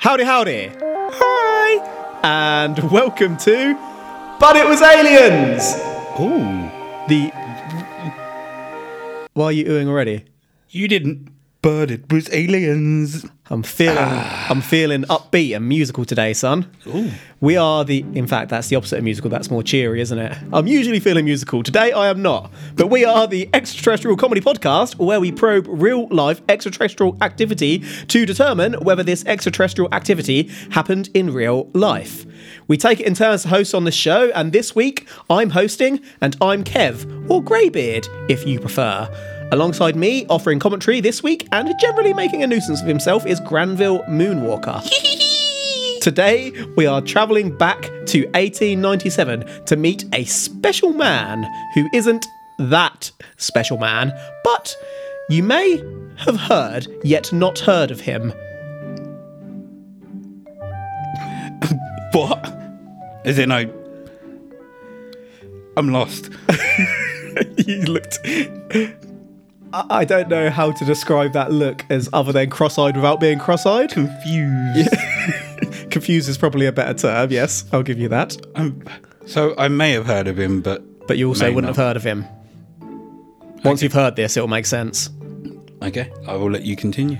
Howdy, howdy. Hi. And welcome to But It Was Aliens. Ooh. The. Why are you oohing already? You didn't. But it was aliens. I'm feeling ah. I'm feeling upbeat and musical today, son. Ooh. We are the in fact that's the opposite of musical, that's more cheery, isn't it? I'm usually feeling musical. Today I am not. But we are the extraterrestrial comedy podcast where we probe real life extraterrestrial activity to determine whether this extraterrestrial activity happened in real life. We take it in turns to host on this show, and this week I'm hosting and I'm Kev, or Greybeard, if you prefer. Alongside me, offering commentary this week and generally making a nuisance of himself, is Granville Moonwalker. Today, we are travelling back to 1897 to meet a special man who isn't that special man, but you may have heard, yet not heard of him. What? Is it no? I'm lost. you looked. I don't know how to describe that look as other than cross eyed without being cross eyed. Confused. Confused is probably a better term, yes, I'll give you that. Um, so I may have heard of him, but But you also wouldn't not. have heard of him. Once you've heard this, it'll make sense. okay, I will let you continue.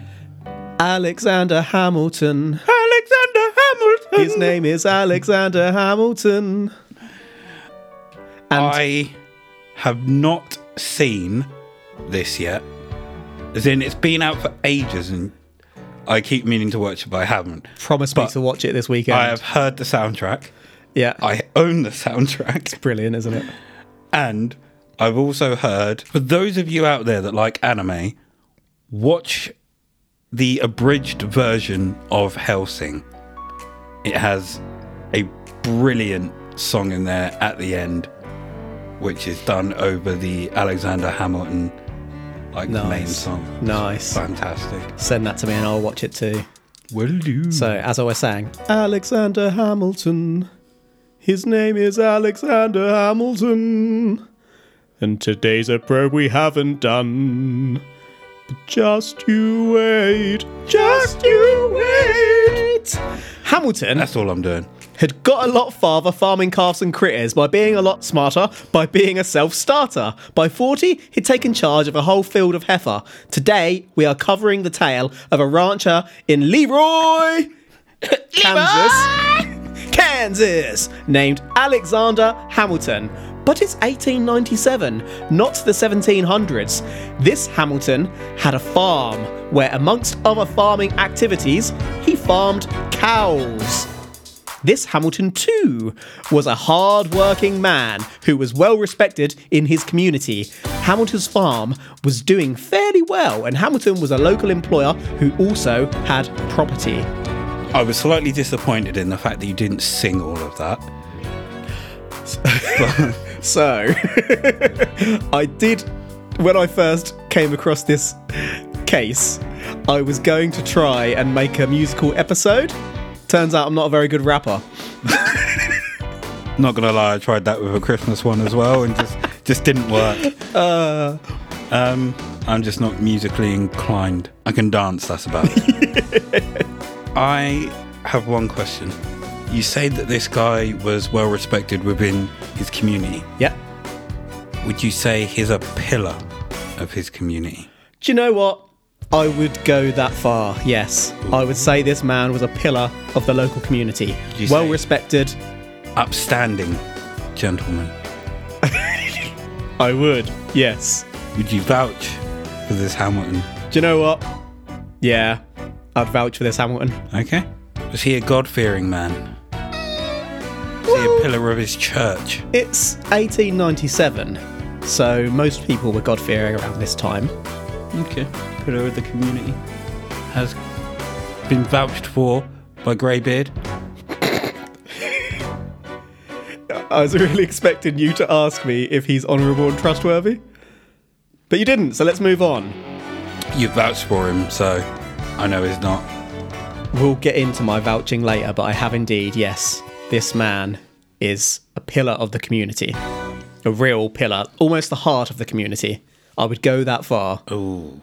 Alexander Hamilton. Alexander Hamilton. His name is Alexander Hamilton. And I have not seen this yet. As in, it's been out for ages, and I keep meaning to watch it, but I haven't. promised me to watch it this weekend. I have heard the soundtrack. yeah, I own the soundtrack. It's brilliant, isn't it? And I've also heard, for those of you out there that like anime, watch the abridged version of Hellsing. It has a brilliant song in there at the end, which is done over the Alexander Hamilton like main Nice. song. Nice. Fantastic. Send that to me and I'll watch it too. Will do. So, as I was saying, Alexander Hamilton. His name is Alexander Hamilton. And today's a probe we haven't done. But just you wait. Just you wait. Hamilton That's all I'm doing. Had got a lot farther farming calves and critters by being a lot smarter, by being a self starter. By 40, he'd taken charge of a whole field of heifer. Today, we are covering the tale of a rancher in Leroy, Kansas. Kansas, named Alexander Hamilton. But it's 1897, not the 1700s. This Hamilton had a farm where, amongst other farming activities, he farmed cows. This Hamilton, too, was a hard working man who was well respected in his community. Hamilton's farm was doing fairly well, and Hamilton was a local employer who also had property. I was slightly disappointed in the fact that you didn't sing all of that. So, I did, when I first came across this case, I was going to try and make a musical episode. Turns out I'm not a very good rapper. Not gonna lie, I tried that with a Christmas one as well, and just just didn't work. Uh, Um, I'm just not musically inclined. I can dance. That's about it. I have one question. You say that this guy was well respected within his community. yeah. Would you say he's a pillar of his community? Do you know what? I would go that far, yes. I would say this man was a pillar of the local community. you Well say- respected. Upstanding gentleman. I would, yes. Would you vouch for this Hamilton? Do you know what? Yeah, I'd vouch for this Hamilton. Okay. Was he a God fearing man? Was he a pillar of his church? It's 1897, so most people were God fearing around this time. Okay. Pillar of the community. Has been vouched for by Greybeard. I was really expecting you to ask me if he's honourable and trustworthy. But you didn't, so let's move on. You vouched for him, so I know he's not. We'll get into my vouching later, but I have indeed, yes. This man is a pillar of the community. A real pillar, almost the heart of the community. I would go that far. Ooh.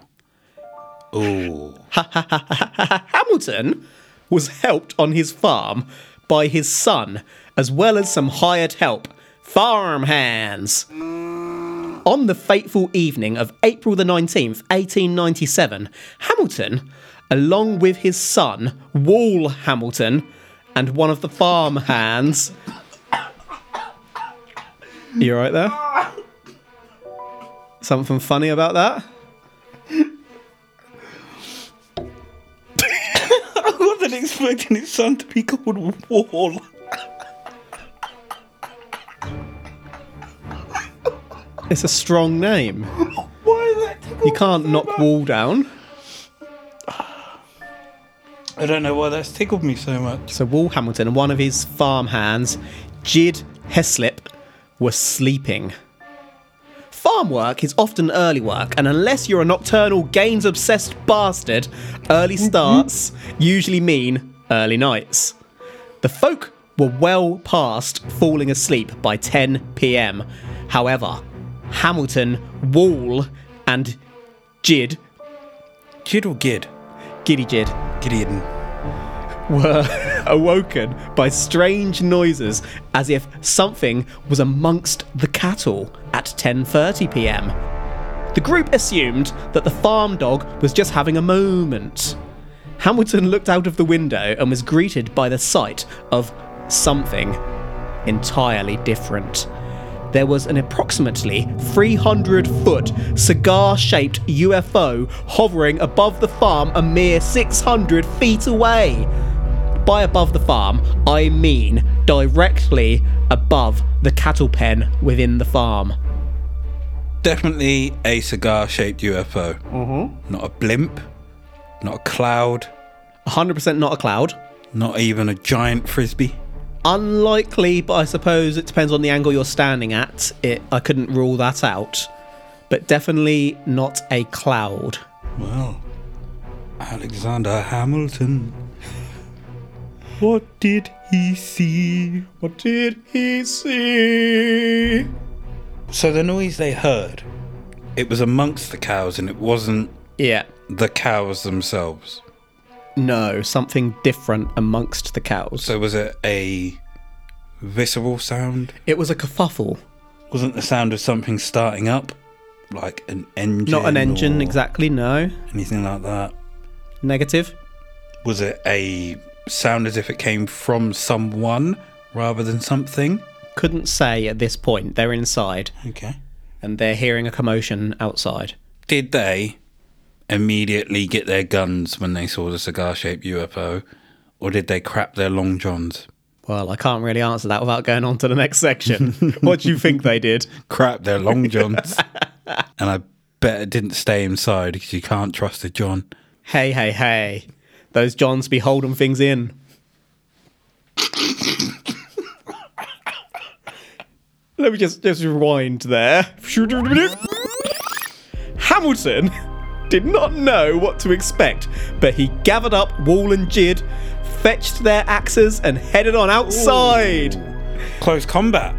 Ooh. Hamilton was helped on his farm by his son, as well as some hired help, farm hands. On the fateful evening of April the 19th, 1897, Hamilton, along with his son, Wall Hamilton, and one of the farm hands. You right there? Something funny about that? I wasn't expecting his son to be called Wall. It's a strong name. Why is that? You can't knock Wall down. I don't know why that's tickled me so much. So Wall Hamilton and one of his farm hands, Jid Heslip, were sleeping. Farm work is often early work, and unless you're a nocturnal, gains obsessed bastard, early mm-hmm. starts usually mean early nights. The folk were well past falling asleep by 10 pm. However, Hamilton, Wall, and Jid, Gid or Gid? Giddy Jid, Gideon. were awoken by strange noises as if something was amongst the cattle at 10:30 p.m. The group assumed that the farm dog was just having a moment. Hamilton looked out of the window and was greeted by the sight of something entirely different. There was an approximately 300 foot cigar shaped UFO hovering above the farm a mere 600 feet away. By above the farm, I mean directly above the cattle pen within the farm. Definitely a cigar shaped UFO. Mm-hmm. Not a blimp, not a cloud, 100% not a cloud. not even a giant frisbee. Unlikely, but I suppose it depends on the angle you're standing at. It I couldn't rule that out. But definitely not a cloud. Well, Alexander Hamilton. What did he see? What did he see? So the noise they heard, it was amongst the cows and it wasn't Yeah. the cows themselves. No, something different amongst the cows. So was it a visceral sound? It was a kerfuffle. Wasn't the sound of something starting up? Like an engine? Not an engine, or exactly, no. Anything like that? Negative. Was it a sound as if it came from someone rather than something? Couldn't say at this point. They're inside Okay. and they're hearing a commotion outside. Did they immediately get their guns when they saw the cigar shaped UFO? Or did they crap their long johns? Well, I can't really answer that without going on to the next section. what do you think they did? Crap their long johns. and I bet it didn't stay inside because you can't trust a John. Hey, hey, hey. Those Johns be holding things in. Let me just, just rewind there. Hamilton did not know what to expect, but he gathered up Wall and Jid, fetched their axes, and headed on outside. Close combat.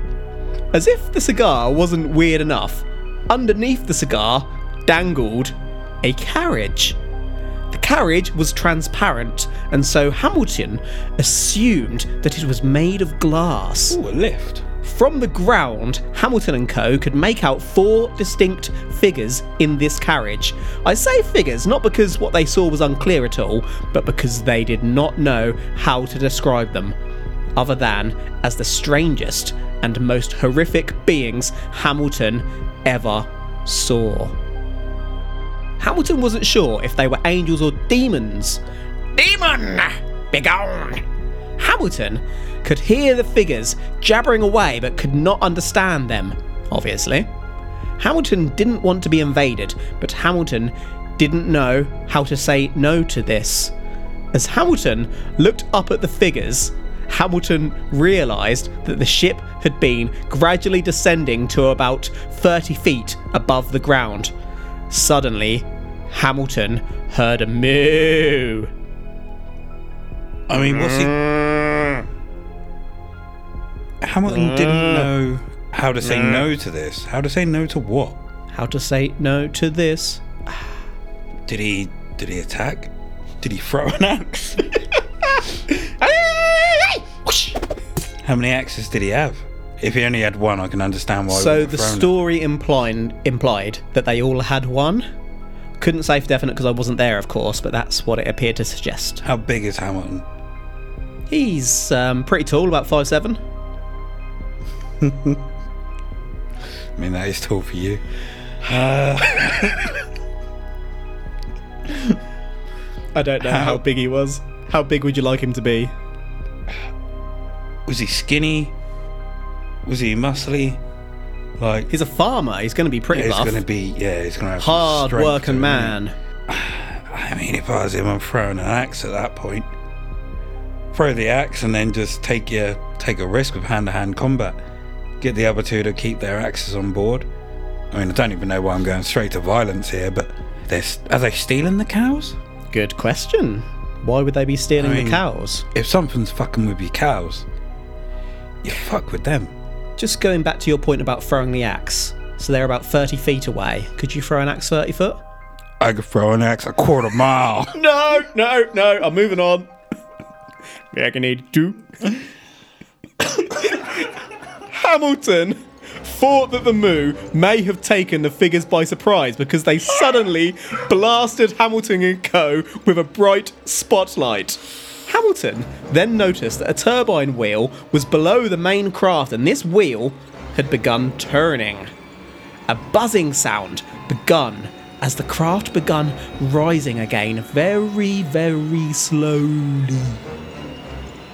As if the cigar wasn't weird enough, underneath the cigar dangled a carriage. The carriage was transparent, and so Hamilton assumed that it was made of glass. Ooh, a lift. From the ground, Hamilton and Co. could make out four distinct figures in this carriage. I say figures not because what they saw was unclear at all, but because they did not know how to describe them, other than as the strangest and most horrific beings Hamilton ever saw. Hamilton wasn't sure if they were angels or demons. Demon! Begone! Hamilton could hear the figures jabbering away but could not understand them, obviously. Hamilton didn't want to be invaded, but Hamilton didn't know how to say no to this. As Hamilton looked up at the figures, Hamilton realised that the ship had been gradually descending to about 30 feet above the ground. Suddenly, Hamilton heard a moo. I mean, what's he. Hamilton didn't uh. know how to say no to this. How to say no to what? How to say no to this? Did he. Did he attack? Did he throw an axe? How many axes did he have? If he only had one, I can understand why. So the have thrown it. story implied implied that they all had one. Couldn't say for definite because I wasn't there, of course, but that's what it appeared to suggest. How big is Hamilton? He's um, pretty tall, about five seven. I mean, that is tall for you. I don't know how, How- big he was. How big would you like him to be? Was he skinny? Was he muscly? Like, He's a farmer. He's going to be pretty he's buff. going to be, yeah, he's going to have Hard working man. I mean, if I was him, I'm throwing an axe at that point. Throw the axe and then just take your take a risk with hand-to-hand combat. Get the other two to keep their axes on board. I mean, I don't even know why I'm going straight to violence here, but they're, are they stealing the cows? Good question. Why would they be stealing I mean- the cows? If something's fucking with your cows, you fuck with them. Just going back to your point about throwing the axe. So they're about 30 feet away. Could you throw an axe 30 foot? I could throw an axe a quarter mile. No, no, no. I'm moving on. I can need two. Hamilton thought that the Moo may have taken the figures by surprise because they suddenly blasted Hamilton and Co. with a bright spotlight. Hamilton then noticed that a turbine wheel was below the main craft and this wheel had begun turning. A buzzing sound begun as the craft begun rising again very, very slowly.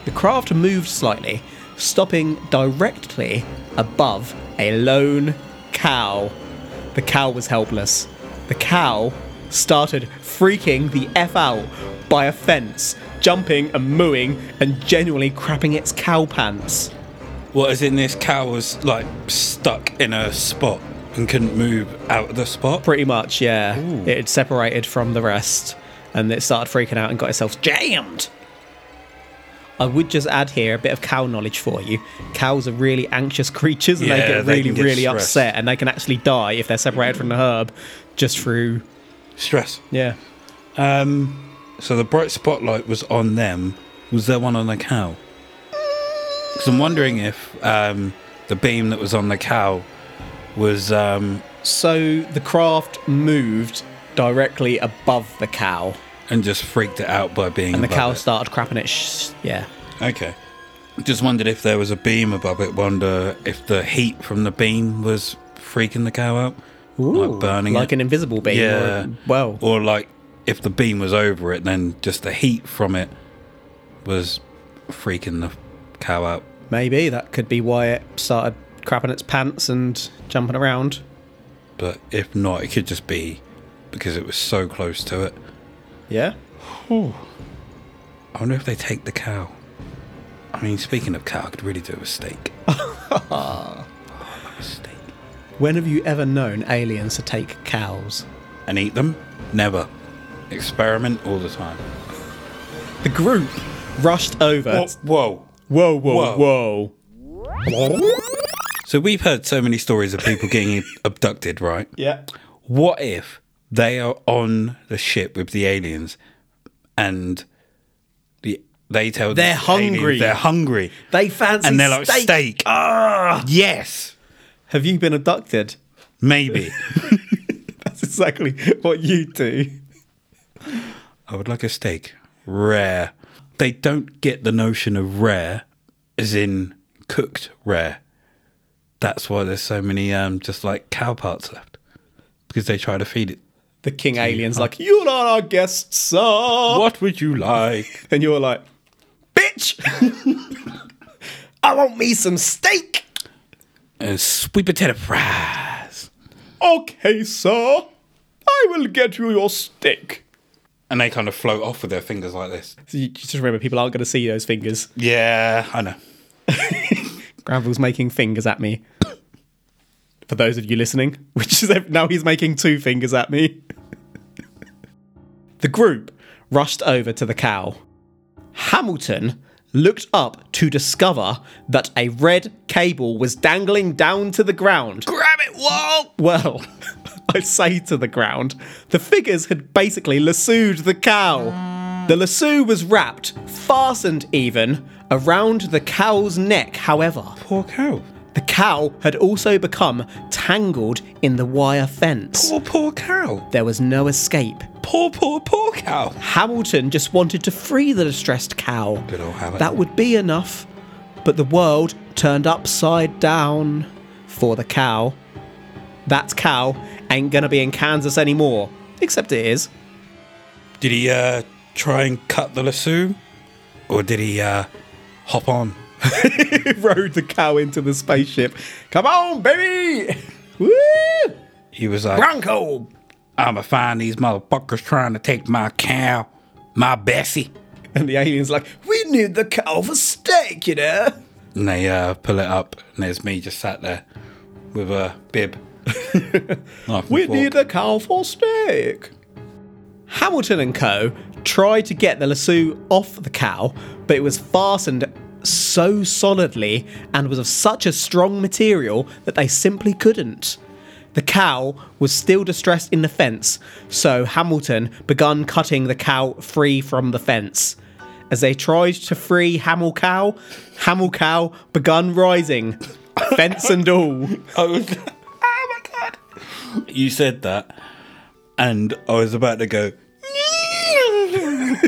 The craft moved slightly, stopping directly above a lone cow. The cow was helpless. The cow started freaking the F out by a fence, jumping and mooing and genuinely crapping its cow pants. What is in this cow was like stuck in a spot and couldn't move out of the spot. Pretty much, yeah. It had separated from the rest and it started freaking out and got itself jammed. I would just add here a bit of cow knowledge for you. Cows are really anxious creatures and they get they really, get really stressed. upset and they can actually die if they're separated from the herb just through, Stress. yeah. Um, so the bright spotlight was on them. Was there one on the cow? Because I'm wondering if um, the beam that was on the cow was um, So the craft moved directly above the cow and just freaked it out by being and the cow it. started crapping it. Sh- yeah. Okay. Just wondered if there was a beam above it. Wonder if the heat from the beam was freaking the cow out, like burning like it. an invisible beam. or Yeah. well, or like if the beam was over it, then just the heat from it was freaking the cow out. maybe that could be why it started crapping its pants and jumping around. But if not, it could just be because it was so close to it. Yeah. I wonder if they take the cow. I mean, speaking of cow, I could really do a steak. a steak. When have you ever known aliens to take cows? And eat them? Never. Experiment all the time. The group rushed over. whoa. Whoa, whoa, whoa. So we've heard so many stories of people getting abducted, right? Yeah. What if they are on the ship with the aliens and the they tell the They're hungry. aliens they're hungry They fancy and they're like steak. Ah, yes, Have you been abducted? maybe. That's exactly what you do. I would like a steak, rare. They don't get the notion of rare as in cooked rare. That's why there's so many um just like cow parts left because they try to feed it. The king alien's like, You're not our guest, sir. What would you like? And you're like, Bitch! I want me some steak. Uh, sweet potato fries. Okay, sir. I will get you your steak. And they kind of float off with their fingers like this. So you just remember, people aren't going to see those fingers. Yeah, I know. Granville's making fingers at me. For those of you listening, which is now he's making two fingers at me. the group rushed over to the cow. Hamilton looked up to discover that a red cable was dangling down to the ground. Grab it, whoa! Well, I say to the ground, the figures had basically lassoed the cow. The lasso was wrapped, fastened even, around the cow's neck, however. Poor cow. The cow had also become tangled in the wire fence. Poor, poor cow. There was no escape. Poor, poor, poor cow. Hamilton just wanted to free the distressed cow. Good old Hamilton. That would be enough. But the world turned upside down for the cow. That cow ain't gonna be in Kansas anymore. Except it is. Did he uh, try and cut the lasso? Or did he uh, hop on? Rode the cow into the spaceship. Come on, baby! Woo! He was like, Bronco! I'ma find these motherfuckers trying to take my cow, my Bessie. And the alien's like, we need the cow for steak, you know? And they uh, pull it up, and there's me just sat there with a bib. We need a cow for steak. Hamilton and Co. tried to get the lasso off the cow, but it was fastened so solidly and was of such a strong material that they simply couldn't. The cow was still distressed in the fence, so Hamilton begun cutting the cow free from the fence. As they tried to free Hamel Cow, Hamel Cow begun rising, fence and all. I was! You said that, and I was about to go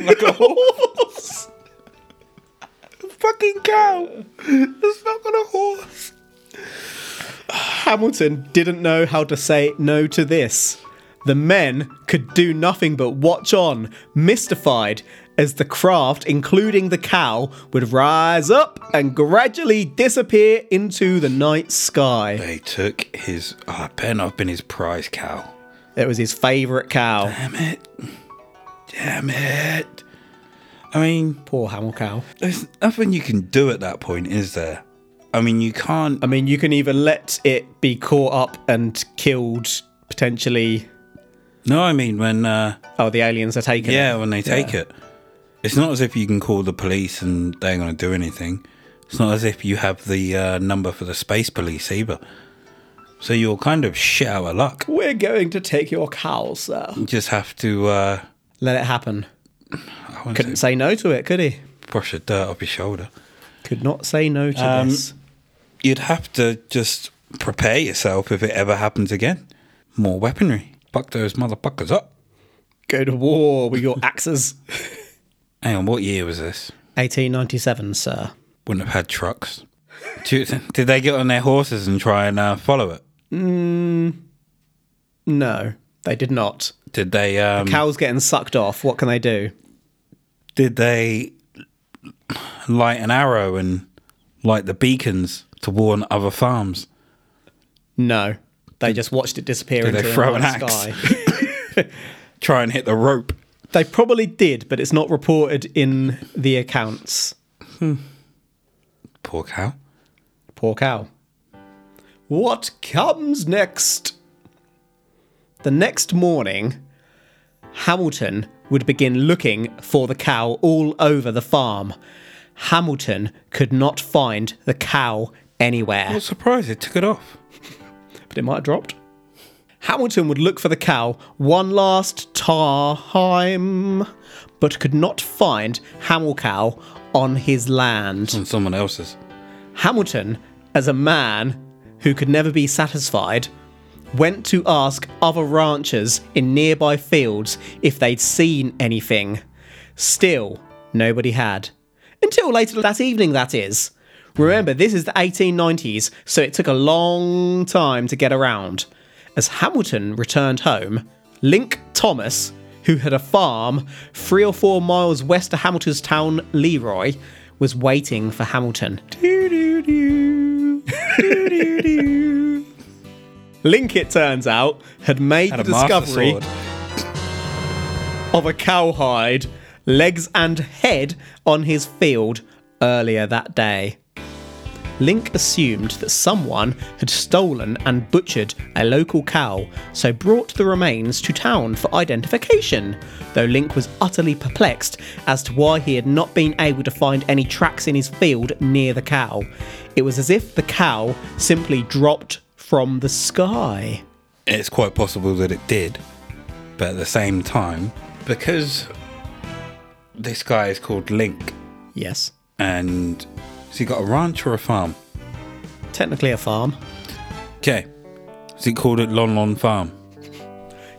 like a horse. Fucking cow! It's not gonna horse. Hamilton didn't know how to say no to this. The men could do nothing but watch on, mystified, as the craft, including the cow, would rise up and gradually disappear into the night sky. They took his. Oh, it better not have been his prize cow. It was his favourite cow. Damn it! Damn it! I mean, Poor Hamel cow. there's nothing you can do at that point, is there? I mean, you can't. I mean, you can either let it be caught up and killed, potentially. No, I mean when. Uh, Oh, the aliens are taken. It. Yeah, when they take it. It's not as if you can call the police and they're going to do anything. It's not as if you have the uh, number for the space police either. So you're kind of shit out of luck. We're going to take your cow, sir. You just have to uh, Let it happen. Couldn't say say no to it, could he? brush the dirt off your shoulder. Could not say no to Um, this. You'd have to just prepare yourself if it ever happens again. More weaponry. Fuck those motherfuckers up. Go to war with your axes. Hang on, what year was this? 1897, sir. Wouldn't have had trucks. Did they get on their horses and try and uh, follow it? No, they did not. Did they? Um, Cows getting sucked off. What can they do? did they light an arrow and light the beacons to warn other farms? No, they just watched it disappear Did into they the throw an axe? sky. Try and hit the rope. They probably did, but it's not reported in the accounts. Poor cow. Poor cow. What comes next? The next morning, Hamilton would begin looking for the cow all over the farm. Hamilton could not find the cow anywhere. What surprise, it took it off. but it might have dropped. Hamilton would look for the cow one last time, but could not find Hamilcow on his land. On someone else's. Hamilton, as a man who could never be satisfied, went to ask other ranchers in nearby fields if they'd seen anything. Still, nobody had. Until later that evening, that is. Remember, this is the 1890s, so it took a long time to get around. As Hamilton returned home, Link Thomas, who had a farm three or four miles west of Hamilton's town, Leroy, was waiting for Hamilton. Link, it turns out, had made the discovery of a cowhide, legs and head on his field earlier that day. Link assumed that someone had stolen and butchered a local cow, so brought the remains to town for identification, though Link was utterly perplexed as to why he had not been able to find any tracks in his field near the cow. It was as if the cow simply dropped from the sky. It's quite possible that it did, but at the same time, because this guy is called Link, Yes. and has he got a ranch or a farm? Technically a farm. Okay. Has he called it Lon Lon Farm?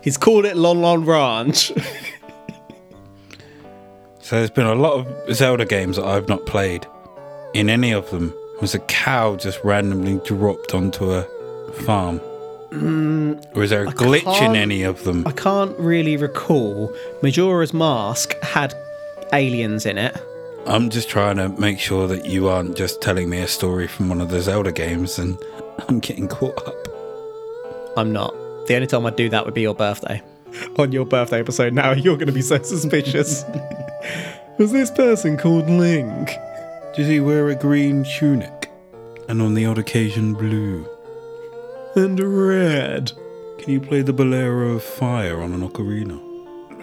He's called it Lon Lon Ranch. So there's been a lot of Zelda games that I've not played. In any of them, was a cow just randomly dropped onto a farm? Hmm. or is there a glitch in any of them? I can't really recall. Majora's Mask had aliens in it. I'm just trying to make sure that you aren't just telling me a story from one of the Zelda games and I'm getting caught up. I'm not. The only time I'd do that would be your birthday. On your birthday episode now, you're going to be so suspicious. Was this person called Link? Does he wear a green tunic? And on the odd occasion, blue. And red. Can you play the Bolero of Fire on an ocarina?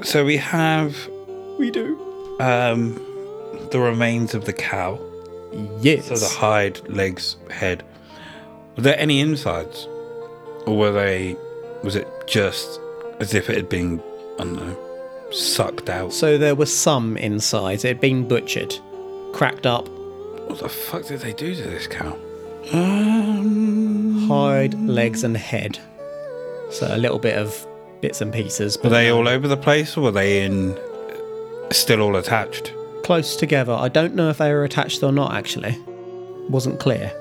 So we have We do. um, the remains of the cow. Yes. So the hide, legs, head. Were there any insides? Or were they. Was it just as if it had been, I don't know, sucked out? So there was some inside. It had been butchered, cracked up, What the fuck did they do to this cow? Um, hide, legs, and head. So a little bit of bits and pieces. were they all over the place or were they in. still all attached? Close together? I don't know if they were attached or not. Actually, wasn't clear.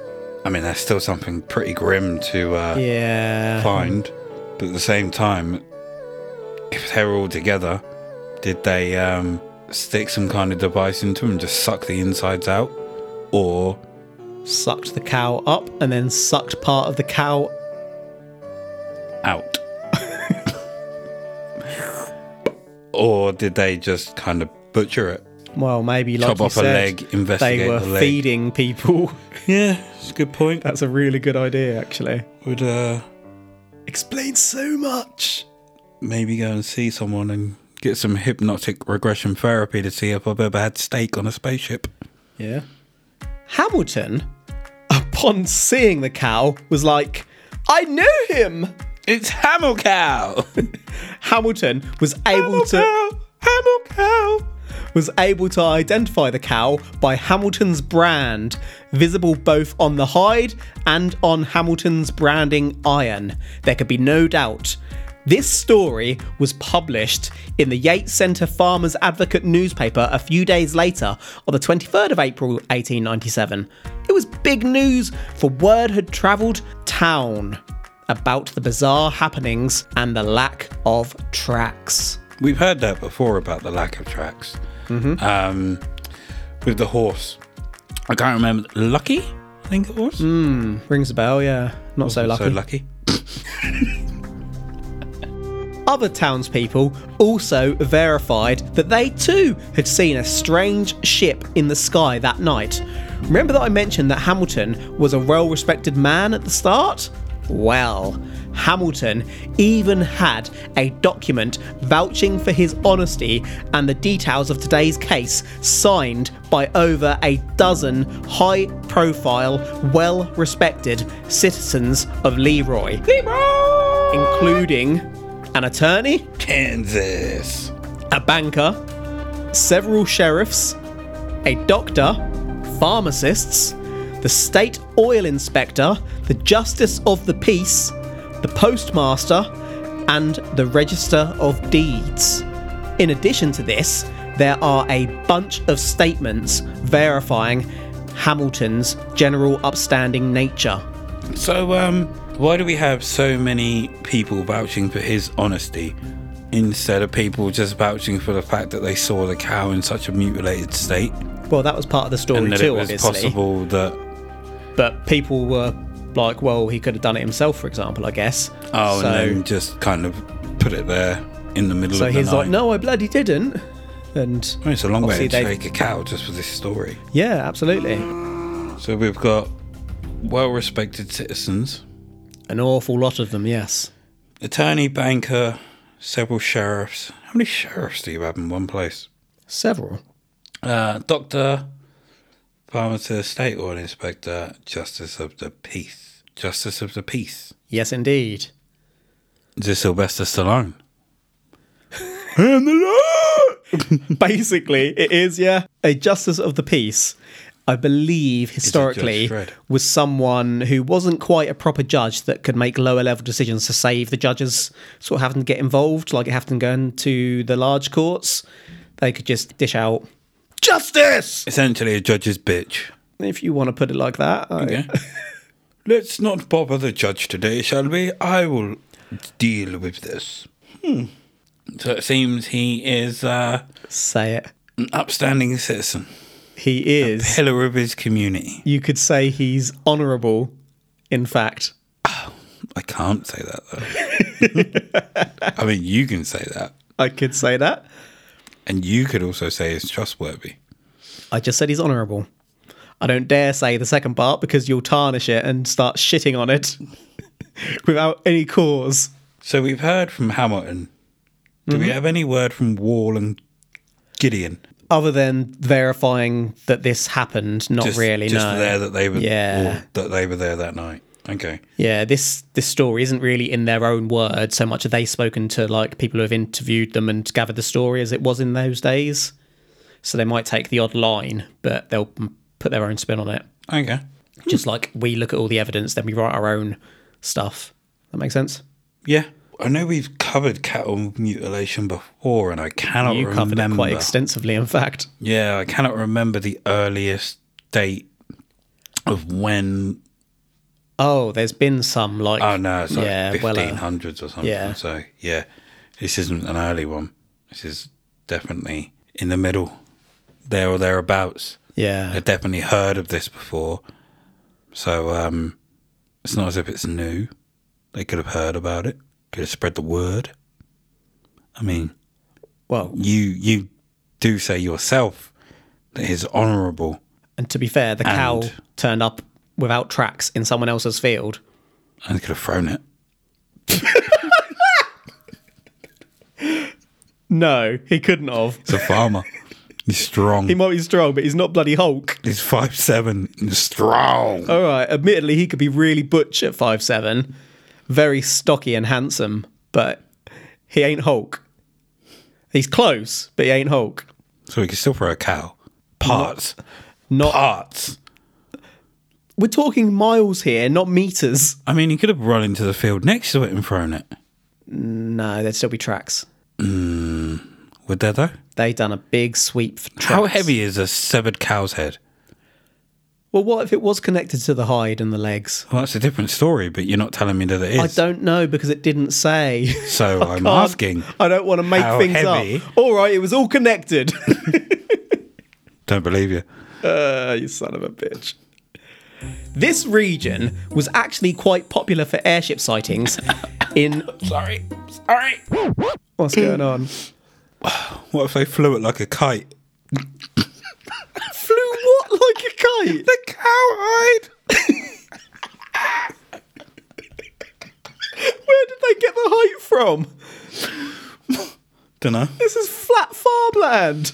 I mean, that's still something pretty grim to uh, Yeah. find. But at the same time, if they were all together, did they um, stick some kind of device into them and just suck the insides out? Or Sucked the cow up and then sucked part of the cow. out? or did they just kind of butcher it? Well, maybe like Chop you off a said, leg, they were the leg. feeding people. Yeah, it's a good point. That's a really good idea, actually. Would uh, Explains so much. maybe go and see someone and get some hypnotic regression therapy to see if I've ever had steak on a spaceship. Yeah. Hamilton, upon seeing the cow, was like, I knew him. It's Hamel Cow! Hamilton was able to Hamel Cow! Was able to identify the cow by Hamilton's brand, visible both on the hide and on Hamilton's branding iron. There could be no doubt. This story was published in the Yates Centre Farmers Advocate newspaper a few days later, on the 23rd of April 1897. It was big news, for word had travelled town about the bizarre happenings and the lack of tracks. We've heard that before about the lack of tracks. Um, with the horse. I can't remember. Lucky? I think it was. Rings a bell, yeah. Not so lucky. So lucky. Other townspeople also verified that they too had seen a strange ship in the sky that night. Remember that I mentioned that Hamilton was a well respected man at the start? Well, Hamilton even had a document vouching for his honesty and the details of today's case signed by over a dozen high profile, well respected citizens of Leroy, Leroy! including an attorney, Kansas. a banker, several sheriffs, a doctor, pharmacists, the state oil inspector, the justice of the peace, the postmaster, and the register of deeds. In addition to this, there are a bunch of statements verifying Hamilton's general upstanding nature. So, um, why do we have so many people vouching for his honesty instead of people just vouching for the fact that they saw the cow in such a mutilated state Well, that was part of the story and that too, it was obviously. possible that but people were like, well, he could have done it himself, for example, I guess. oh, so, and then just kind of put it there in the middle so of the So he's night. like, no, I bloody didn't. And mean, it's a long way to they- take a cow just for this story. yeah, absolutely. So we've got well-respected citizens, An awful lot of them, yes. attorney, banker, several sheriffs. How many sheriffs do you have in one place? Several. Uh, doctor, pharmacist, state oil inspector, justice of the peace. Justice of the peace. Yes, indeed. Is this Sylvester Stallone? And the law! Basically, it is, yeah. A justice of the peace, I believe, historically, was someone who wasn't quite a proper judge that could make lower level decisions to save the judges sort of having to get involved, like it having to go into the large courts. They could just dish out justice, Essentially, a judge's bitch. if you want to put it like that. I- Okay. Let's not bother the judge today, shall we? I will deal with this. Hmm. So it seems he is uh, Say it. an upstanding citizen, He is. pillar of his community. You could say he's honourable, in fact. I can't say that though. I mean, you can say that, I could say that. and you could also say he's trustworthy. I just said he's honourable. I don't dare say the second part because you'll tarnish it and start shitting on it without any cause. So we've heard from Hamilton. Do we mm-hmm. have any word from Wall and Gideon? Other than verifying that this happened, not Just, really. just no. there that they were. Yeah. that they were there that night. Okay. Yeah, this this story isn't really in their own words so much. Have they spoken to like people who have interviewed them and gathered the story as it was in those days? So they might take the odd line, but they'll put their own spin on it. Okay. Just like we look at all the evidence, then we write our own stuff. That makes sense. Yeah. I know we've covered cattle mutilation before, and I cannot you covered remember. it quite extensively, in fact. Yeah, I cannot remember the earliest date of when. Oh, there's been some like Oh no, it's like yeah, well, uh, or something. yeah. So yeah, this isn't an early one. This is definitely in the middle, there or thereabouts. Yeah, I've definitely heard of this before, so um, it's not as if it's new. They could have heard about it. Could have spread the word. I mean, well, you you do say yourself that he's honourable. and to be fair, the cow turned up without tracks in someone else's field. and could have thrown it. No, he couldn't have. It's a farmer. he's strong. He might be strong, but he's not bloody Hulk. he's five seven and strong. All right, admittedly, he could be really butch at five seven, very stocky and handsome, but he ain't Hulk. He's close, but he ain't Hulk. So he can still throw a cow. Parts. Not. Parts. We're talking miles here, not meters. I mean, he could have run into the field next to it and thrown it. No, there'd still be tracks. Hmm. Would there though? They done a big sweep. How heavy is a severed cow's head? Well, what if it was connected to the hide and the legs? Well, that's a different story, but you're not telling me that it is. I don't know because it didn't say. So I'm asking. I don't want to make How things heavy? up. All right, it was all connected. Don't believe you. uh, you son of a bitch. This region was actually quite popular for airship sightings. In Sorry. Sorry. what's going on? What if they flew it like a kite? Flew what like a kite? The cowhide. Where did they get the height from? Don't know. This is flat farmland.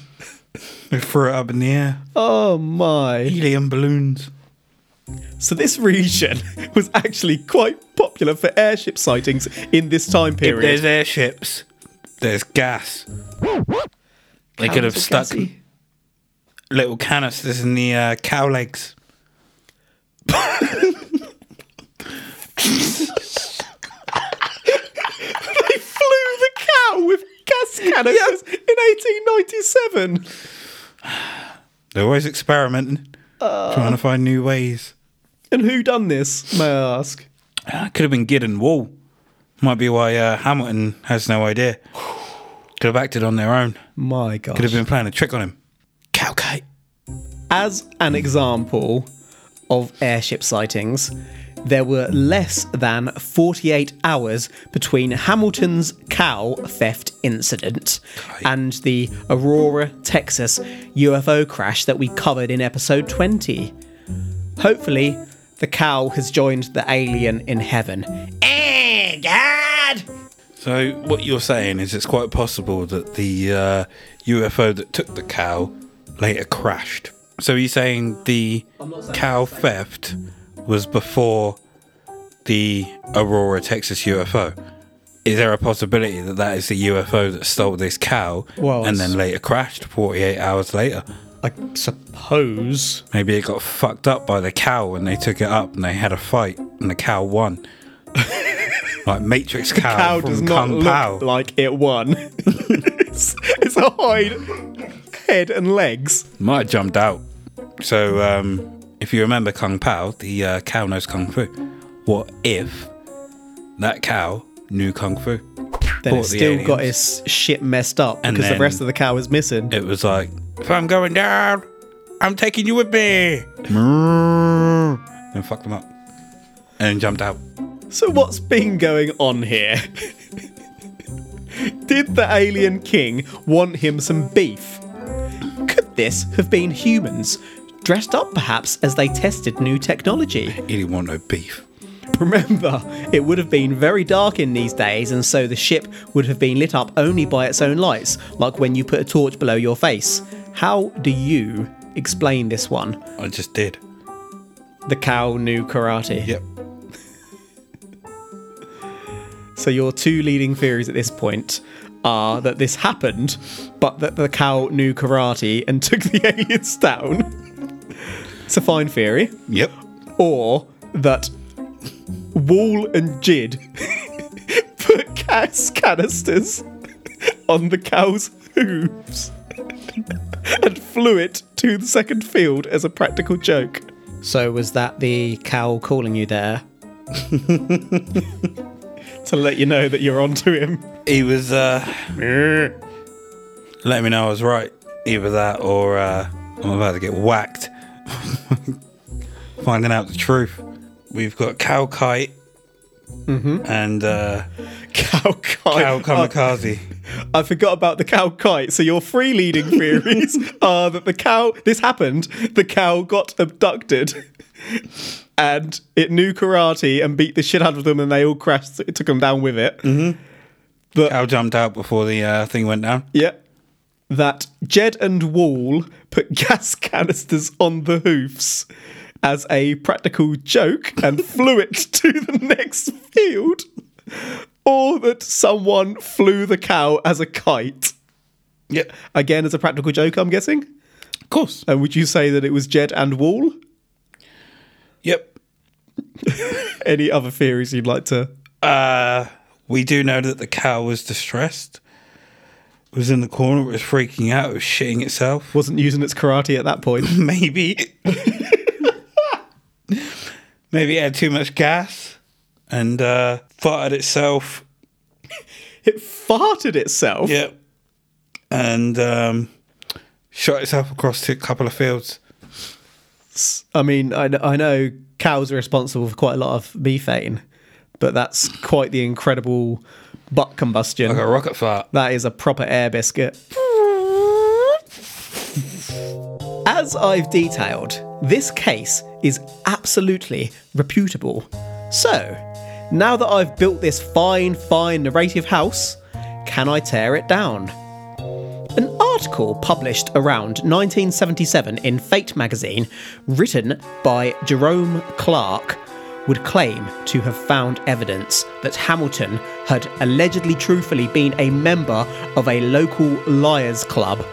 They threw it up in the air. Oh my. Helium balloons. So this region was actually quite popular for airship sightings in this time If period. there's airships, there's gas. They could have stuck gassy. little canisters in the uh, cow legs. They flew the cow with gas canisters in 1897. They're always experimenting, trying to find new ways. And who done this, may I ask? Uh, could have been Gideon Wall. Might be why uh, Hamilton has no idea. Could have acted on their own. My God. Could have been playing a trick on him. Cowkite. As an example of airship sightings, there were less than 48 hours between Hamilton's cow theft incident and the Aurora, Texas UFO crash that we covered in episode 20. Hopefully, the cow has joined the alien in heaven. Eh, God! So what you're saying is it's quite possible that the uh, UFO that took the cow later crashed. So you're saying the cow theft was before the Aurora, Texas UFO? is there a possibility that that is the UFO that stole this cow Well, and then later crashed 48 hours later? I suppose. Maybe it got fucked up by the cow and they took it up and they had a fight and the cow won. like Matrix cow, Cow from does not Kung look Pao. like it won. it's, it's a hide, head, and legs. Might have jumped out. So, um, if you remember Kung Pow, the uh, cow knows Kung Fu. What if that cow knew Kung Fu? Then it's the still got aliens. its shit messed up And because the then- rest of the cow is missing. It was like, if I'm going down, I'm taking you with me. and fucked them up. And jumped out. So what's been going on here? Did the alien king want him some beef? Could this have been humans, dressed up perhaps as they tested new technology? He didn't want no beef. Remember, it would have been very dark in these days, and so the ship would have been lit up only by its own lights, like when you put a torch below your face. How do you explain this one? I just did. The cow knew karate. Yep. So your two leading theories at this point are that this happened, but that the cow knew karate and took the aliens down. it's a fine theory. Yep. Or that Wall and Jid put gas canisters on the cow's hooves and flew it to the second field as a practical joke. So was that the cow calling you there? To let you know that you're onto him. He was uh let me know I was right. Either that or uh I'm about to get whacked. Finding out the truth. We've got cow kite and uh Cow kite. cow kamikaze. I forgot about the cow kite. So your three leading theories are that the cow this happened, the cow got abducted and it knew karate and beat the shit out of them and they all crashed it took them down with it. The cow jumped out before the uh, thing went down. Yeah. That Jed and Wall put gas canisters on the hoofs as a practical joke and flew it to the next field. Or that someone flew the cow as a kite. Yeah. Again, as a practical joke, I'm guessing. Of course. And would you say that it was Jed and Wall? Yep. Any other theories you'd like to? Uh we do know that the cow was distressed. Was in the corner, It was freaking out, it was shitting itself. Wasn't using its karate at that point. Maybe. Maybe it had too much gas and uh, farted itself. it farted itself. Yep. And um, shot itself across a couple of fields. I mean, I, I know cows are responsible for quite a lot of methane, but that's quite the incredible butt combustion. Like a rocket fart. That is a proper air biscuit. As I've detailed, this case is absolutely reputable. So, now that I've built this fine, fine narrative house, can I tear it down? An article published around 1977 in Fate magazine, written by Jerome Clark, would claim to have found evidence that Hamilton had allegedly truthfully been a member of a local liars club.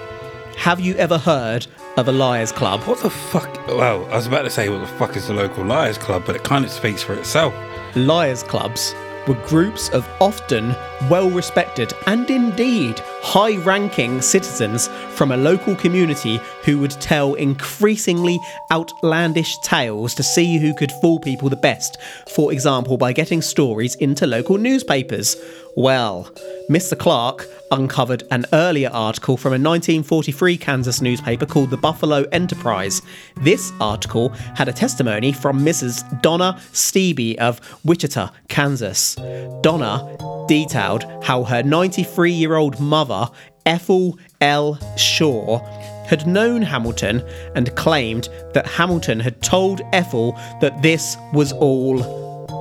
Have you ever heard of a liars club? What the fuck? Well, I was about to say what the fuck is the local liars club, but it kind of speaks for itself. Liars clubs were groups of often well respected and indeed high ranking citizens from a local community who would tell increasingly outlandish tales to see who could fool people the best, for example, by getting stories into local newspapers. Well, Mr. Clark uncovered an earlier article from a 1943 Kansas newspaper called the Buffalo Enterprise. This article had a testimony from Mrs. Donna Steby of Wichita, Kansas. Donna detailed how her 93 year old mother, Ethel L. Shaw, had known Hamilton and claimed that Hamilton had told Ethel that this was all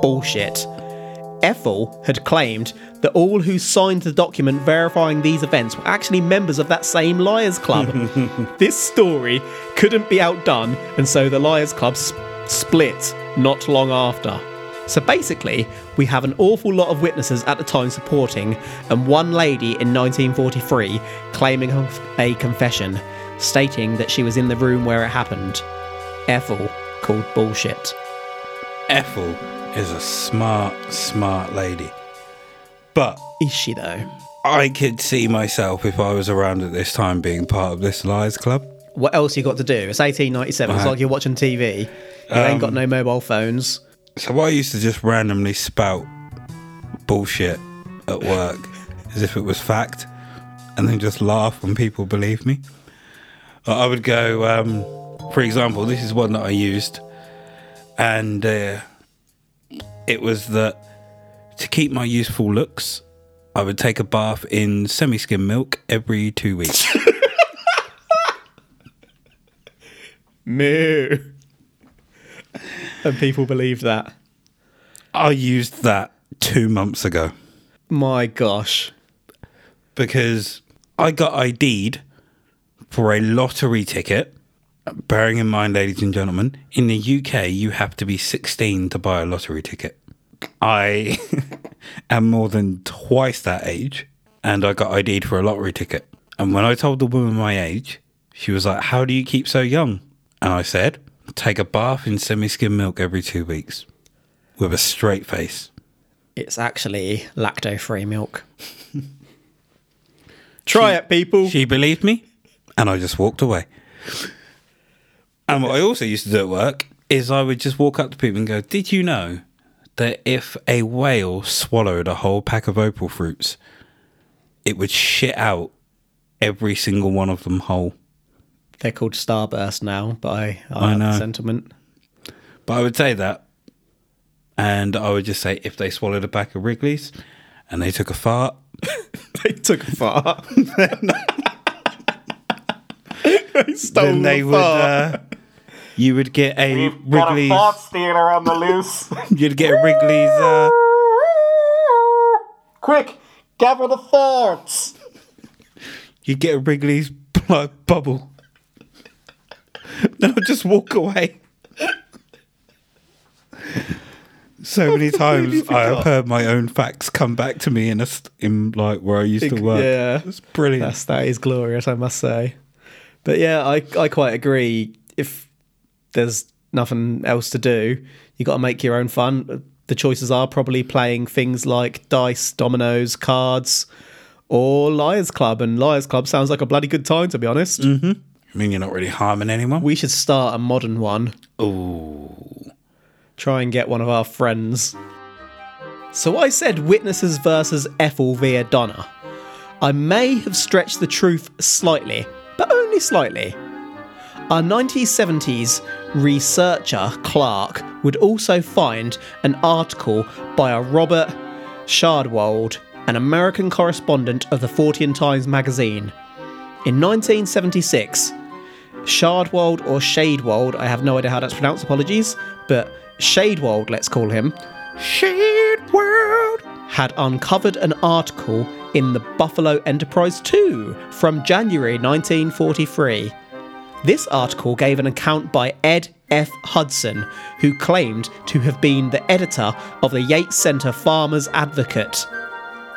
bullshit. Ethel had claimed that all who signed the document verifying these events were actually members of that same Liars Club. this story couldn't be outdone, and so the Liars Club s- split not long after. So basically, we have an awful lot of witnesses at the time supporting, and one lady in 1943 claiming a confession, stating that she was in the room where it happened. Ethel called bullshit. Ethel is a smart, smart lady. But Is she though? I could see myself if I was around at this time being part of this Liars Club. What else you got to do? It's 1897. It's Right. like you're watching TV. You ain't got no mobile phones. So I used to just randomly spout bullshit at work as if it was fact and then just laugh when people believe me. Like, I would go, um, for example, this is one that I used, and uh, it was that to keep my youthful looks, I would take a bath in semi skim milk every two weeks. No. and people believed that. I used that two months ago. My gosh. because I got ID'd for a lottery ticket. Bearing in mind, ladies and gentlemen, in the UK, you have to be 16 to buy a lottery ticket. I am more than twice that age, and I got ID'd for a lottery ticket. And when I told the woman my age, she was like, How do you keep so young? And I said, Take a bath in semi skim milk every two weeks with a straight face. It's actually lacto free milk. Try it, people. She believed me, and I just walked away. And what I also used to do at work is I would just walk up to people and go, Did you know that if a whale swallowed a whole pack of opal fruits, it would shit out every single one of them whole? They're called Starburst now, but I, I, I have the sentiment. But I would say that, and I would just say, if they swallowed a pack of Wrigley's and they took a fart, They took a fart. they stole then they the would. Uh, you would get a We've got a Wrigley's. fart stealer on the loose. You'd get a Wrigley's. Uh, Quick, gather the farts. You'd get a Wrigley's bu- bubble. then I'll just walk away. so many times I have heard my own facts come back to me in a st- in like where I used to work. Yeah. it's brilliant. That's that is glorious, I must say. But yeah, I I quite agree. If there's nothing else to do, you got to make your own fun. The choices are probably playing things like dice, dominoes, cards, or Liars Club. And Liars Club sounds like a bloody good time, to be honest. Mm-hmm. I mean, you're not really harming anyone. We should start a modern one. Ooh, Try and get one of our friends. So I said witnesses versus Ethel via Donna. I may have stretched the truth slightly, but only slightly. A 1970s researcher, Clark, would also find an article by a Robert Shardwold, an American correspondent of the Fortean Times magazine. In 1976, Shardwold or Schadewald, I have no idea how that's pronounced, apologies, but Schadewald, let's call him, Schadewald, had uncovered an article in the Buffalo Enterprise 2 from January 1943. This article gave an account by Ed F. Hudson, who claimed to have been the editor of the Yates Center Farmers Advocate.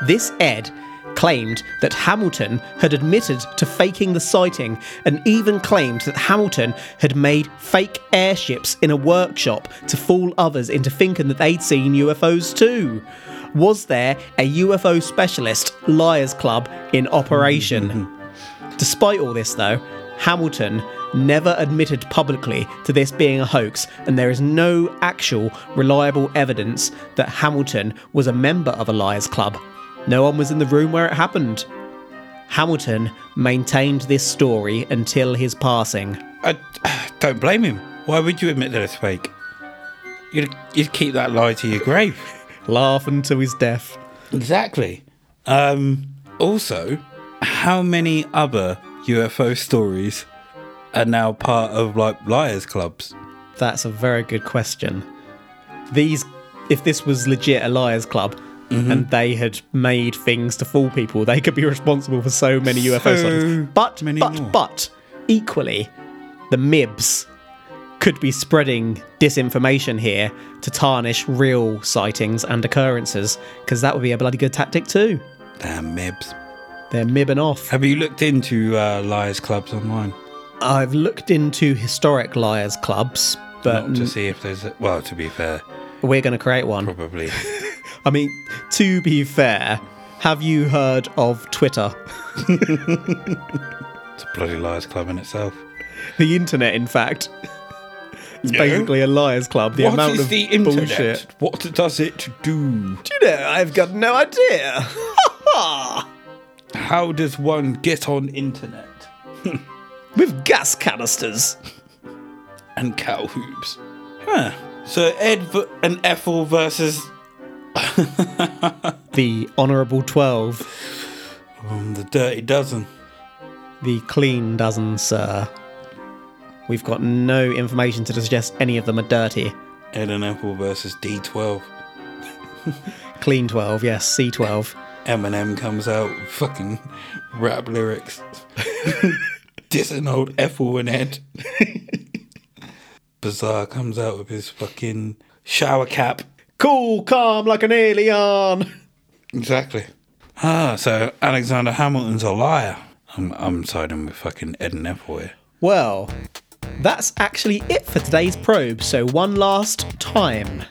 This Ed claimed that Hamilton had admitted to faking the sighting and even claimed that Hamilton had made fake airships in a workshop to fool others into thinking that they'd seen UFOs too. Was there a UFO specialist Liars Club in operation? Mm-hmm. Despite all this, though, Hamilton never admitted publicly to this being a hoax, and there is no actual reliable evidence that Hamilton was a member of a Liars Club. No one was in the room where it happened. Hamilton maintained this story until his passing. I don't blame him. Why would you admit that it's fake? You'd, you'd keep that lie to your grave. Laughing to his death. Exactly. Um, also, how many other UFO stories are now part of like liars clubs? That's a very good question. These, if this was legit a liars club, Mm-hmm. and they had made things to fool people, they could be responsible for so many UFO So sightings. But, many but, more. but, equally, the MIBs could be spreading disinformation here to tarnish real sightings and occurrences, because that would be a bloody good tactic too. Damn Mibs. They're mibbing off. Have you looked into uh, liars clubs online? I've looked into historic liars clubs, but Not to see if there's. A, well, to be fair, we're going to create one. probably. I mean, to be fair, have you heard of Twitter? it's a bloody liars club in itself. The internet, in fact. It's Yeah. basically a liars club. The What amount is of the internet? bullshit. What does it do? Do you know? I've got no idea. How does one get on internet? With gas canisters. And cow hoops. Huh. So Ed v- and Ethel versus The honourable twelve. um, the Dirty Dozen. The clean dozen, sir. We've got no information to suggest any of them are dirty. Ed and Ethel versus D12. Clean 12, yes, C12. Eminem comes out fucking rap lyrics. Dissing old Ethel and Ed. Bizarre comes out with his fucking shower cap. Cool, calm like an alien. Exactly. Ah, so Alexander Hamilton's a liar. I'm, I'm siding with fucking Ed and Ethel here. Well, that's actually it for today's probe. So, one last time.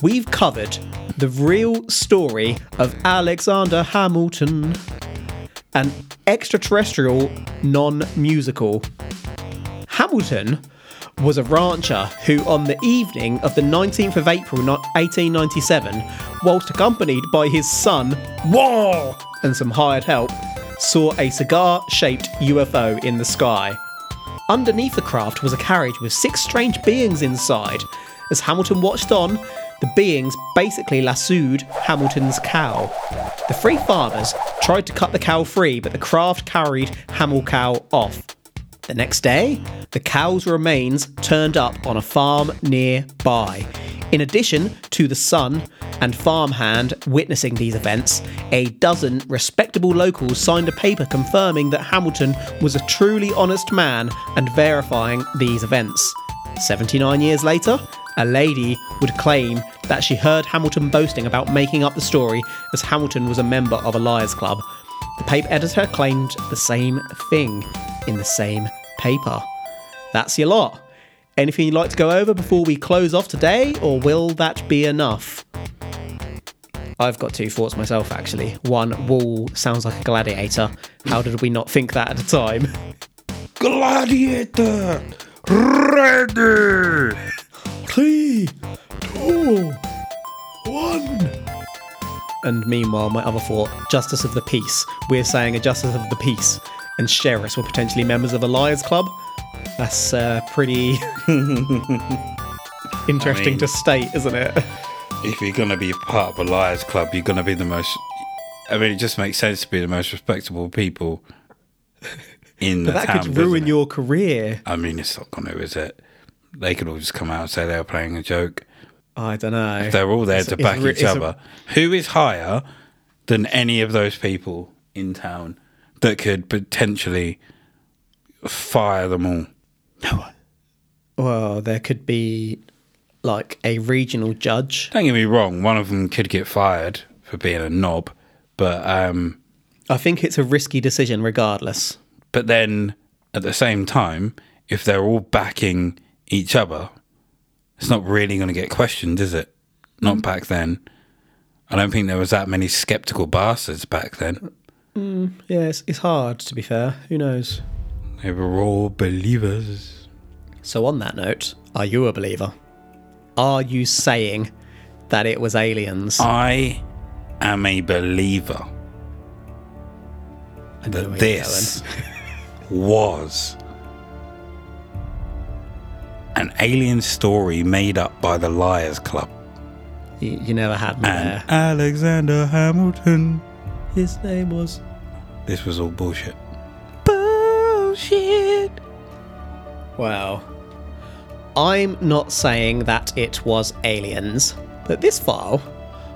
We've covered the real story of Alexander Hamilton, an extraterrestrial non musical. Hamilton was a rancher who, on the evening of the 19th of April 1897, whilst accompanied by his son, Wall, and some hired help, saw a cigar shaped UFO in the sky. Underneath the craft was a carriage with six strange beings inside. As Hamilton watched on, the beings basically lassoed Hamilton's cow. The three farmers tried to cut the cow free, but the craft carried Hamilcow off. The next day, the cow's remains turned up on a farm nearby. In addition to the son and farmhand witnessing these events, a dozen respectable locals signed a paper confirming that Hamilton was a truly honest man and verifying these events. 79 years later, a lady would claim that she heard Hamilton boasting about making up the story as Hamilton was a member of a liars club. The paper editor claimed the same thing in the same paper. That's your lot. Anything you'd like to go over before we close off today, or will that be enough? I've got two thoughts myself, actually. One, Wall sounds like a gladiator. How did we not think that at the time? Gladiator! Ready! Three, two, one. And meanwhile, my other thought, Justice of the Peace. We're saying a Justice of the Peace, and sheriffs were potentially members of a Liars Club. That's uh, pretty interesting mean- to state, isn't it? If you're going to be part of a liars club, you're going to be the most. I mean, it just makes sense to be the most respectable people in the That town. That could ruin your career. I mean, it's not going to, is it? They could all just come out and say they were playing a joke. I don't know. They're all there It's- to back re- each it's a- other. Who is higher than any of those people in town that could potentially fire them all? No one. Well, there could be like a regional judge. Don't get me wrong, one of them could get fired for being a knob, but um, I think it's a risky decision regardless. but then at the same time, if they're all backing each other, it's not really going to get questioned, is it? Not back then. I don't think there was that many skeptical bastards back then. Mm. Yeah, it's, it's hard to be fair. Who knows? They were all believers. So, on that note, are you a believer? Are you saying that it was aliens? I am a believer that this was an alien story made up by the Liars Club. You, you never had me And there. Alexander Hamilton. His name was. This was all bullshit. Bullshit. Well, I'm not saying that it was aliens, but this file,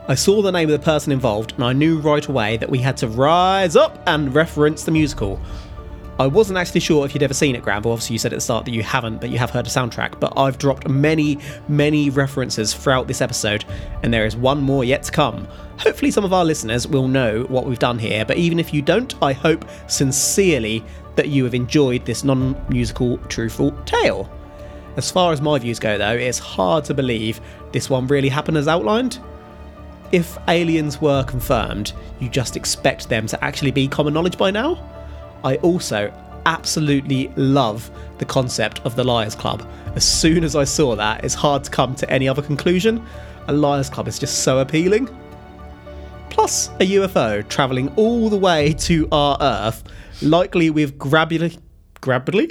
I saw the name of the person involved and I knew right away that we had to rise up and reference the musical. I wasn't actually sure if you'd ever seen it, Granville. Obviously, you said at the start that you haven't, but you have heard the soundtrack. But I've dropped many, many references throughout this episode, and there is one more yet to come. Hopefully, some of our listeners will know what we've done here, but even if you don't, I hope sincerely that you have enjoyed this non musical truthful tale. As far as my views go, though, it's hard to believe this one really happened as outlined. If aliens were confirmed, you just expect them to actually be common knowledge by now. I also absolutely love the concept of the Liars Club. As soon as I saw that, it's hard to come to any other conclusion. A Liars Club is just so appealing. Plus, a UFO travelling all the way to our Earth, likely with gravity, gravity,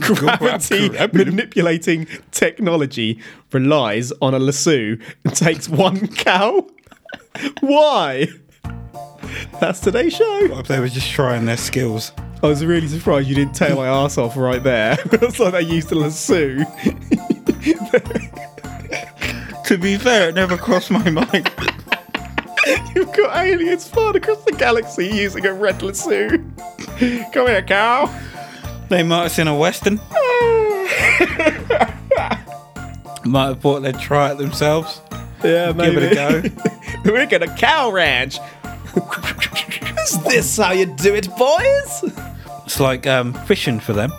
gravity Gravity. manipulating technology, relies on a lasso and takes one cow. Why? That's today's show. They were just trying their skills? I was really surprised you didn't tail my ass off right there. it's like they used a lasso. To be fair, it never crossed my mind. You've got aliens flying across the galaxy using a red lasso. Come here, cow. They might have seen a western. might have thought they'd try it themselves. Yeah, Give it a go. We're gonna cow ranch. Is this how you do it, boys? It's like um, fishing for them.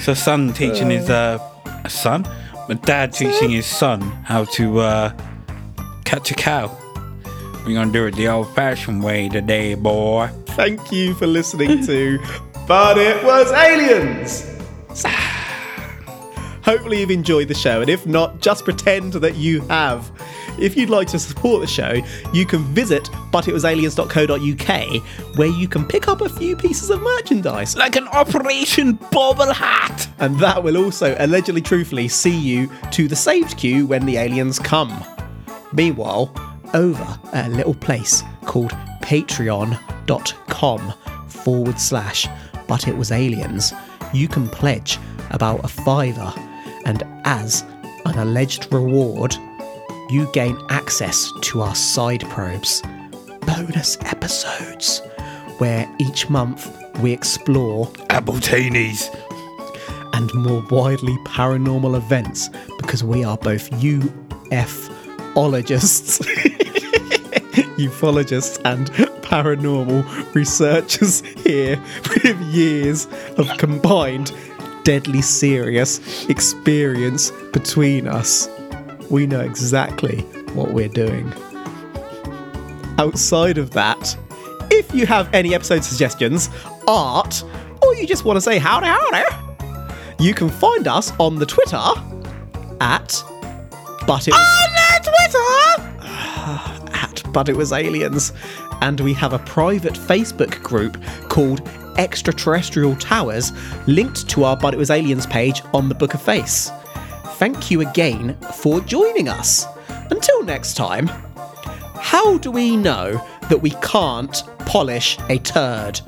So son teaching his uh, son, my dad teaching his son how to uh, catch a cow. We're gonna do it the old-fashioned way today, boy. Thank you for listening to But It Was Aliens! Hopefully, you've enjoyed the show, and if not, just pretend that you have. If you'd like to support the show, you can visit butitwasaliens.co.uk where you can pick up a few pieces of merchandise. Like an Operation Bobble Hat. And that will also allegedly truthfully see you to the saved queue when the aliens come. Meanwhile, over at a little place called patreon.com forward slash but it was aliens, you can pledge about a fiver, and as an alleged reward, you gain access to our side probes, bonus episodes, where each month we explore Appletainies. and more widely paranormal events because we are both UFologists, ufologists, and paranormal researchers here with years of combined deadly serious experience between us. We know exactly what we're doing. Outside of that, if you have any episode suggestions, art, or you just want to say howdy howdy, you can find us on the Twitter at but it on Twitter at but it was aliens, and we have a private Facebook group called Extraterrestrial Towers, linked to our But It Was Aliens page on the Book of Face. Thank you again for joining us. Until next time, how do we know that we can't polish a turd?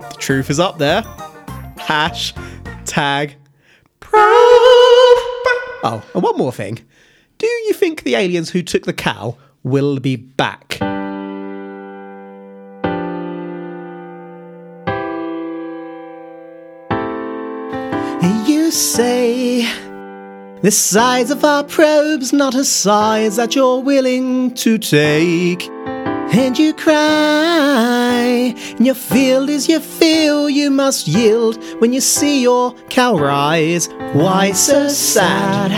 The truth is up there. Hash tag. Oh, and one more thing. Do you think the aliens who took the cow will be back? Say the size of our probe's not a size that you're willing to take. And you cry, and your field is your feel you must yield when you see your cow rise. Why so sad?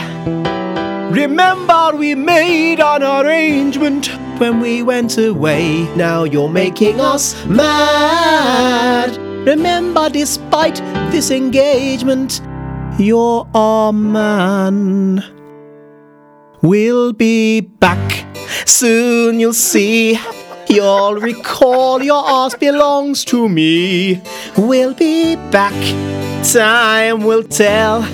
Remember, we made an arrangement when we went away. Now you're making us mad. Remember, despite this engagement, you're our man. We'll be back soon, you'll see. You'll recall your ass belongs to me. We'll be back, time will tell.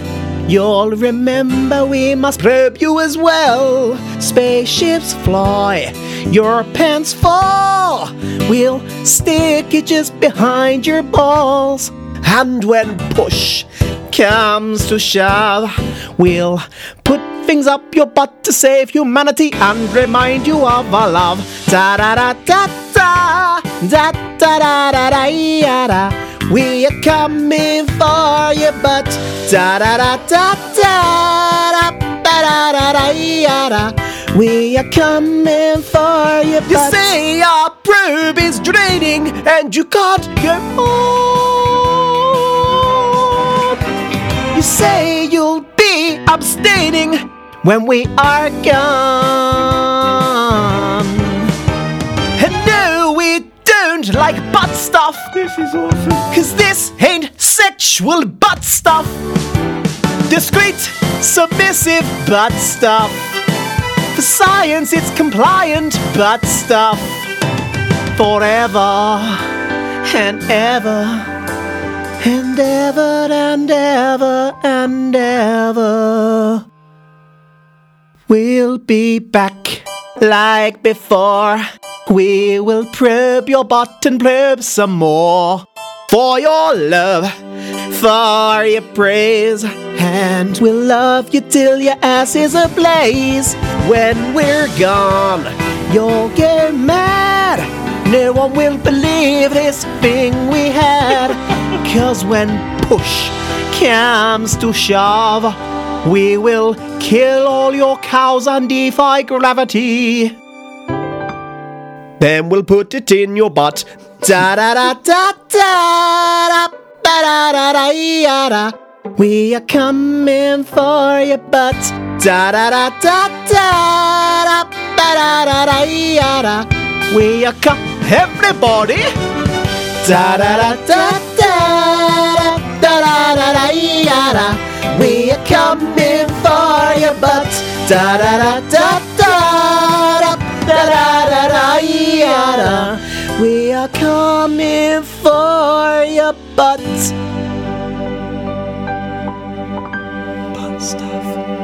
You'll remember we must probe you as well. Spaceships fly, your pants fall. We'll stick it just behind your balls. And when push comes to shove, we'll put things up your butt to save humanity and remind you of our love. Da da da da da da da da da da da. We are coming for your butt. Da da da da da da da da da ya da. We are coming for your butt. You say our probe is draining and you can't go on. You say you'll be abstaining when we are gone. And no, we don't like butt stuff. This is awesome. Cause this ain't sexual butt stuff. Discreet, submissive butt stuff. For science, it's compliant butt stuff. Forever and ever and ever and ever and ever. We'll be back like before. We will probe your butt and probe some more. For your love, for your praise. And we'll love you till your ass is ablaze. When we're gone, you'll get mad. No one will believe this thing we had. Cause when push comes to shove, we will kill all your cows and defy gravity. Then we'll put it in your butt. Da da da da da da da da da da da. We are coming for your butt. Da da da da da da da da da da. We are co- everybody. Da da da da da da da da da da. da We are coming for your butt. Da da da da da da da da da da da. We are coming for your butt. Butt stuff.